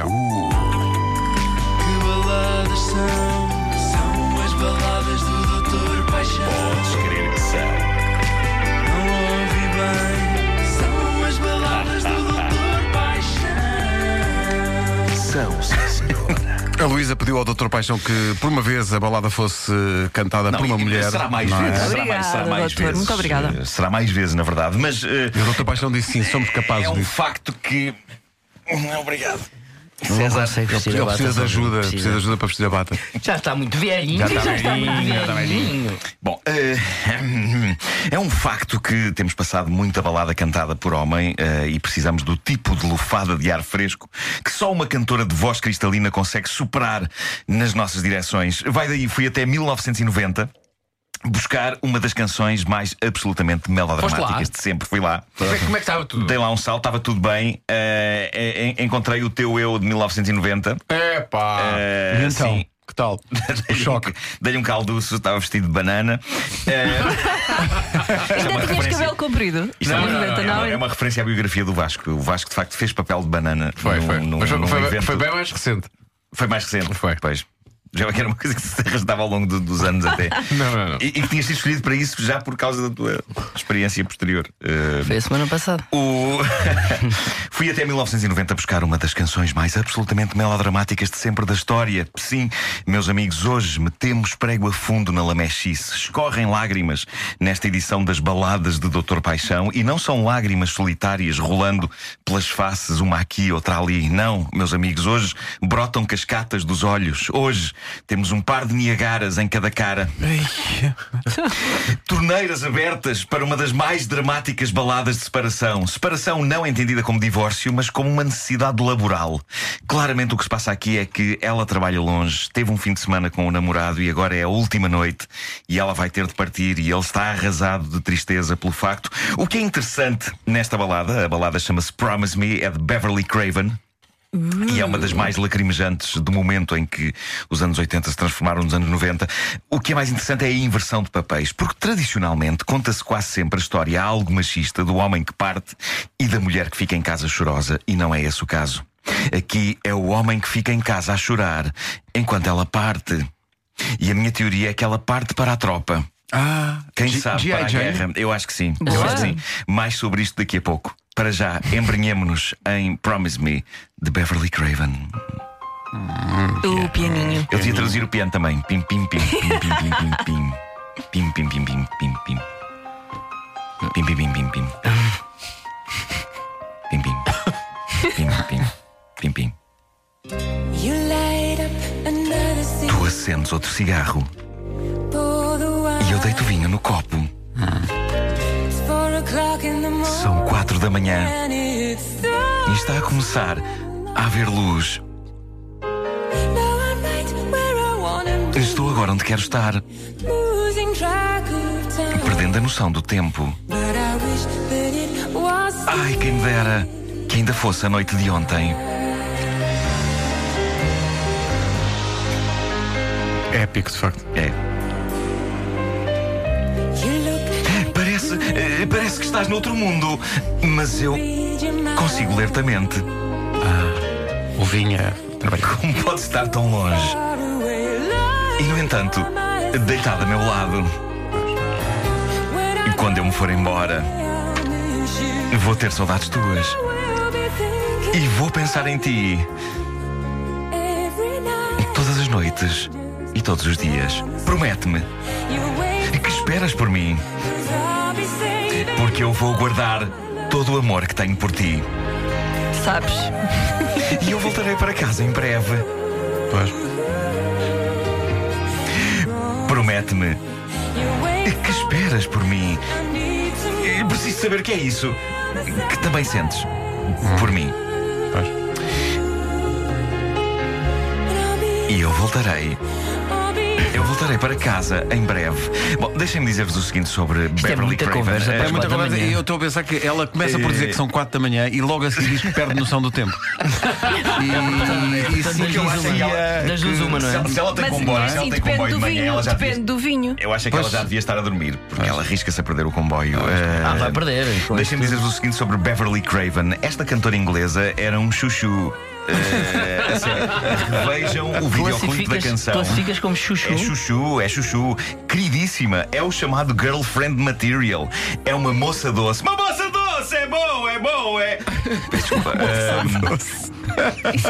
Tchau. Que baladas são? São as baladas do Doutor Paixão. Podes crer que são. Não ouvi bem. São as baladas do Doutor Paixão. São, sim, senhora. A Luísa pediu ao Dr. Paixão que, por uma vez, a balada fosse cantada por uma mulher. Será mais não é? vezes. será Obrigada, mais, será mais doutor. vezes. Muito obrigada. Eh, Será mais vezes, na verdade. Mas. E o Dr. Paixão disse sim, somos capazes É um disso. facto que. Obrigado. César, Ele a bata precisa de ajuda, precisa. precisa de ajuda para vestir a bata. Já está muito velhinho. Já está está muito velhinho, já está velhinho. Bom, eh, é um facto que temos passado muita balada cantada por homem eh, e precisamos do tipo de lufada de ar fresco que só uma cantora de voz cristalina consegue superar nas nossas direções. Vai daí, fui até 1990. Buscar uma das canções mais absolutamente melodramáticas de sempre. Fui lá. Como é, como é que estava tudo? Dei lá um salto, estava tudo bem. Eh, en- encontrei o teu eu de 1990. É pá! Eh, então, sim. que tal? Dei-lhe um- choque. Dei-lhe um calduço, estava vestido de banana. Eh, Ainda tinhas referência. cabelo comprido. Isto é, uma, Nos 90, é não uma- é? é uma referência à biografia do Vasco. O Vasco, de facto, fez papel de banana. Foi, num- foi. num- Mas foi, num foi- evento. foi bem mais recente. Foi mais recente. Foi. Pois. Já que era uma coisa que se arrastava ao longo do- dos anos até. Não, não, não. E, e que tinhas sido escolhido para isso já por causa da tua experiência posterior. Eh, Foi a semana passada. o... Fui até 1990 buscar uma das canções mais absolutamente melodramáticas de sempre da história. Sim, meus amigos, hoje metemos prego a fundo na lamechice. Escorrem lágrimas nesta edição das baladas de Doutor Paixão e não são lágrimas solitárias rolando pelas faces, uma aqui, outra ali. Não, meus amigos, hoje brotam cascatas dos olhos. Hoje temos um par de Niagaras em cada cara. Torneiras abertas para uma das mais dramáticas baladas de separação. Separação não entendida como divórcio, mas como uma necessidade laboral. Claramente o que se passa aqui é que ela trabalha longe, teve um fim de semana com o namorado e agora é a última noite e ela vai ter de partir e ele está arrasado de tristeza pelo facto. O que é interessante nesta balada, a balada chama-se Promise Me, é de Beverly Craven. E é uma das mais lacrimejantes do momento em que os anos 80 se transformaram nos anos 90. O que é mais interessante é a inversão de papéis, porque tradicionalmente conta-se quase sempre a história algo machista do homem que parte e da mulher que fica em casa chorosa, e não é esse o caso. Aqui é o homem que fica em casa a chorar enquanto ela parte. E a minha teoria é que ela parte para a tropa. Ah, Quem G- sabe para a guerra? Eu acho que sim. Eu acho que sim. Mais sobre isto daqui a pouco. Para já, embrenhemos-nos em Promise Me de Beverly Craven. O pianinho. Eu devia traduzir o piano também. Pim, pim, pim, pim, pim, pim, pim, pim. Pim, pim, pim, pim, pim, pim. Pim, pim, pim, pim, pim. Pim, pim. Pim, pim. Pim, pim. Tu acendes outro cigarro e eu deito vinho no copo. São quatro da manhã e está a começar a haver luz. Estou agora onde quero estar, perdendo a noção do tempo. Ai, quem me dera que ainda fosse a noite de ontem. Épico, de facto. É. parece que estás noutro mundo, mas eu consigo ler-te a mente. O vinho é. Como pode estar tão longe? E no entanto, deitado a meu lado. E quando eu me for embora, vou ter saudades tuas. E vou pensar em ti todas as noites e todos os dias. Promete-me que esperas por mim, porque eu vou guardar todo o amor que tenho por ti. Sabes? E eu voltarei para casa em breve. Pois. Promete-me wait, que esperas por mim. Eu preciso saber que é isso. Que também sentes por mim. Pois. I'll be, E eu voltarei. Eu voltarei para casa em breve. Bom, deixem-me dizer-vos o seguinte sobre é Beverly muita Craven. conversa É muita conversa. E eu estou a pensar que ela começa por dizer que são 4 da manhã e logo a seguir diz que perde noção do tempo. E isso das que eu acho que é- Das duas uma, não é? Se ela, ela tem Mas comboio, se assim, ela tem depende comboio do de manhã, vinho. ela já devia- Depende do vinho. Eu acho é que Pois. ela já devia estar a dormir, porque ela arrisca-se a perder o comboio. Ah, Eh, vai perder. Deixem-me dizer-vos o seguinte sobre Beverly Craven. Esta cantora inglesa era um chuchu. A sério. Vejam o videoclipe da canção. classificas como chuchu. É chuchu, é chuchu. Queridíssima, é o chamado girlfriend material. É uma moça doce. Uma moça doce! É bom, é bom, é. Desculpa. Isso,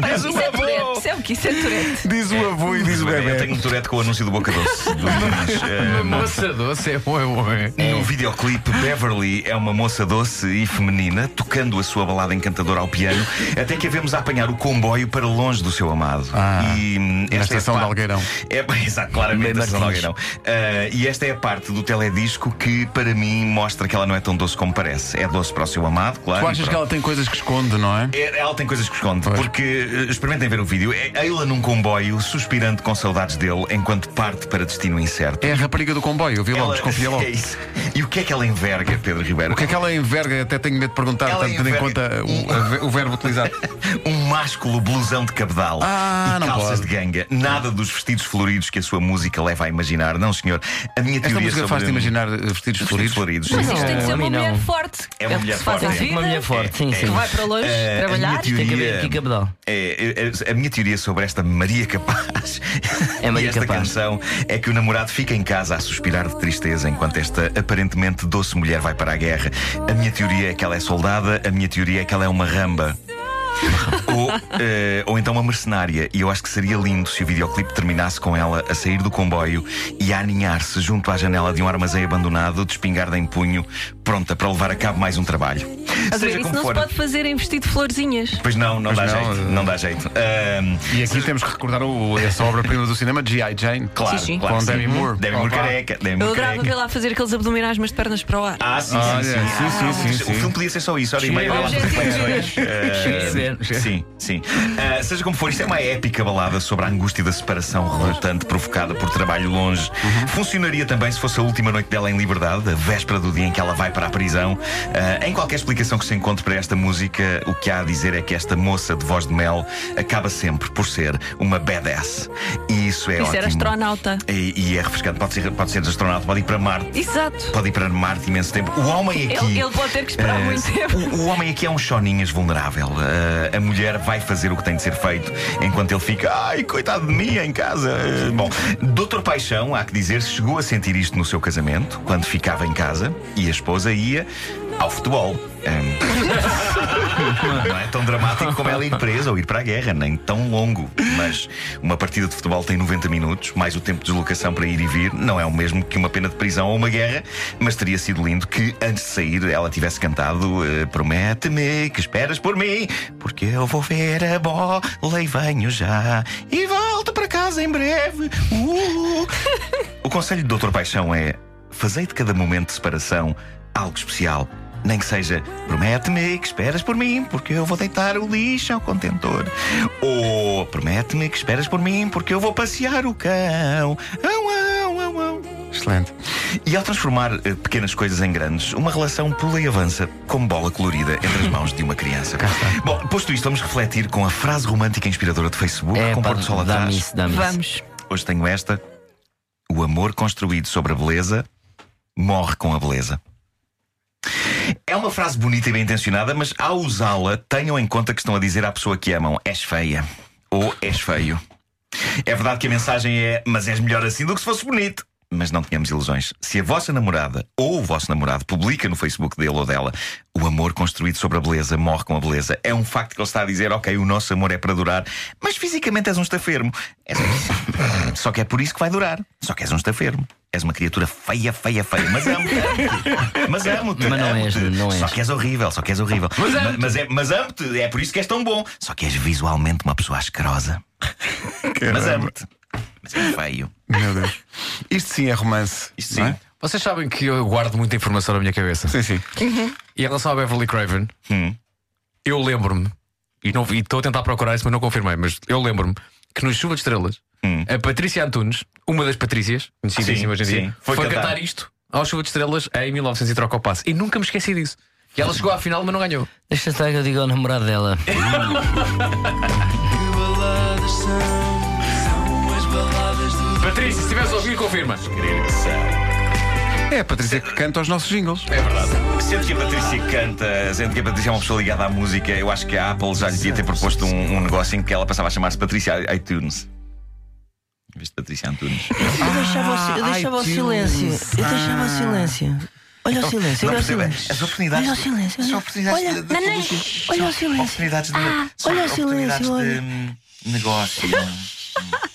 Mas o isso é avô. Isso é o que? Isso é Tourette. Diz o avô e diz o Eu bebê. tenho um Tourette com o anúncio do Boca Doce. do. Eh, Uma moça doce é bom, é bom. É. No videoclipe, Beverly é uma moça doce e feminina, tocando a sua balada encantadora ao piano, até que a vemos a apanhar o comboio para longe do seu amado. Ah, e hum, na esta é a estação de parte- Algueirão. É, bem, exato, claramente Bem na estação de Martins. Algueirão. Ah, e esta é a parte do teledisco que, para mim, mostra que ela não é tão doce como parece. É doce para o seu amado, claro. Tu e achas para- que ela tem coisas que esconde, não é? é, Ela tem coisas que esconde, porque eh, experimentem ver o vídeo. É ela num comboio, suspirando com saudades dele, enquanto parte para destino incerto. É a rapariga do comboio, eu vi logo, Ela- desconfia logo. É isso. E o que é que ela enverga, Pedro Ribeiro? O que é que ela enverga? Até tenho medo de perguntar, Ela tanto tendo em conta ve- o verbo utilizado. Um másculo blusão de cabedal Ah, e não calças pode. de ganga. Nada dos vestidos floridos que a sua música leva a imaginar. Não, senhor. A minha Esta teoria música sobre... faz-te imaginar eh, vestidos vestidos floridos. Mas isto tem que Não, ser uma mulher forte. É uma que mulher forte, é. Uma mulher forte, sim, É. sim. Que vai para longe Eh, trabalhar. minha Tem que haver teoria- aqui cabedal. É, é, a minha teoria sobre esta Maria Capaz É Maria e esta Capaz. canção é que o namorado fica em casa a suspirar de tristeza enquanto esta aparentemente doce mulher vai para a guerra. A minha teoria é que ela é soldada, a minha teoria é que ela é uma ramba. Ou, eh, ou então uma mercenária. E eu acho que seria lindo se o videoclipe terminasse com ela a sair do comboio e a aninhar-se junto à janela de um armazém abandonado, de espingarda em punho, pronta para levar a cabo mais um trabalho. A ver, isso não se pode fazer em vestido de florzinhas. Pois não, não Pois dá não, jeito. eh. Não dá jeito. E aqui temos que recordar o, essa obra-prima do cinema, G.I. Jane. Claro, Sim, sim. claro Com sim. Demi Moore. Demi Moore careca. Demi Eu Moore adorava careca. vê-la a fazer aqueles abdominais, mas de pernas para o ar. Ah, sim, Olha, sim, sim. sim, sim, Ah, sim, o sim. filme podia ser só isso, hora e meia Chega. Ah, Sim, sim. Ah, seja como for, isto é uma épica balada sobre a angústia da separação revoltante provocada por trabalho longe. Funcionaria também se fosse a última noite dela em liberdade, a véspera do dia em que ela vai para a prisão. Ah, em qualquer explicação que se encontre para esta música, o que há a dizer é que esta moça de voz de mel acaba sempre por ser uma badass. E isso é Isso ótimo. era astronauta. E, e é refrescante. Pode ser, pode ser astronauta, pode ir para Marte. Exato. Pode ir para Marte imenso tempo. O homem aqui. Ele, ele pode ter que esperar eh, muito tempo. o, o homem aqui é um choninhas vulnerável. Eh, a mulher vai fazer o que tem de ser feito enquanto ele fica, ai, coitado de mim em casa. Eh, bom, Doutor Paixão, há que dizer, chegou a sentir isto no seu casamento, quando ficava em casa e a esposa ia ao futebol. Não é tão dramático como ela ir presa ou ir para a guerra, nem tão longo. Mas uma partida de futebol tem 90 minutos, mais o tempo de deslocação para ir e vir. Não é o mesmo que uma pena de prisão ou uma guerra, mas teria sido lindo que antes de sair ela tivesse cantado eh, Promete-me que esperas por mim, porque eu vou ver a bola e venho já e volto para casa em breve. Uh. o conselho do Dr. Paixão é: fazei de cada momento de separação algo especial. Nem que seja, promete-me que esperas por mim, porque eu vou deitar o lixo ao contentor. Ou promete-me que esperas por mim, porque eu vou passear o cão. Au, au, au, au. Excelente. E ao transformar eh, pequenas coisas em grandes, uma relação pula e avança como bola colorida entre as mãos de uma criança. Bom, posto isto, vamos refletir com a frase romântica inspiradora de Facebook, É, com pá, pôr do sol atrás. isso. Vamos. Hoje tenho esta: O amor construído sobre a beleza morre com a beleza. É uma frase bonita e bem intencionada, mas ao usá-la, tenham em conta que estão a dizer à pessoa que amam: és feia ou és feio. É verdade que a mensagem é: mas és melhor assim do que se fosse bonito. Mas não tenhamos ilusões. Se a vossa namorada ou o vosso namorado publica no Facebook dele ou dela o amor construído sobre a beleza morre com a beleza, é um facto que ele está a dizer: ok, o nosso amor é para durar, mas fisicamente és um estafermo. És... Só que é por isso que vai durar. Só que és um estafermo. És uma criatura feia, feia, feia. Mas amo-te. Mas amo-te. Mas não és, amo-te. não és. Só que és horrível, só que és horrível. Mas Ma- amo-te. mas, é, mas amo-te. É por isso que és tão bom. Só que és visualmente uma pessoa asquerosa. Mas amo-te. Mas é feio. Meu Deus. Isto sim é romance. Isto não sim. é? Vocês sabem que eu guardo muita informação na minha cabeça. Sim, sim. E em relação a Beverly Craven, Hum. eu lembro-me, e não- e estou a tentar procurar isso, mas não confirmei, mas eu lembro-me que no Chuva de Estrelas, Hum. a Patrícia Antunes, uma das Patrícias, conhecidíssima hoje em Sim, dia, sim. foi, Foi cantar. cantar. isto ao Chuva de Estrelas em 1900 e troca o passe. E nunca me esqueci disso. E ela chegou à final, mas não ganhou. Deixa estar que eu digo ao namorado dela. Que baladas são? Patrícia, se estiveres a ouvir, confirma. É a Patrícia que canta os nossos jingles. É verdade. Sendo que a Patrícia canta, sendo que a Patrícia é uma pessoa ligada à música, eu acho que a Apple já lhe devia ter proposto um, um negócio em que ela passava a chamar-se Patrícia iTunes. Em vez de Patrícia Antunes. Eu deixava, o, eu deixava o iTunes. silêncio. Eu deixava o silêncio. Olha o silêncio, Não olha o percebe? silêncio. As oportunidades. Olha o silêncio. As Olha, oportunidades olha, de, olha o silêncio. Oportunidades de, Ah, olha o oportunidades silêncio, de hum, negócio.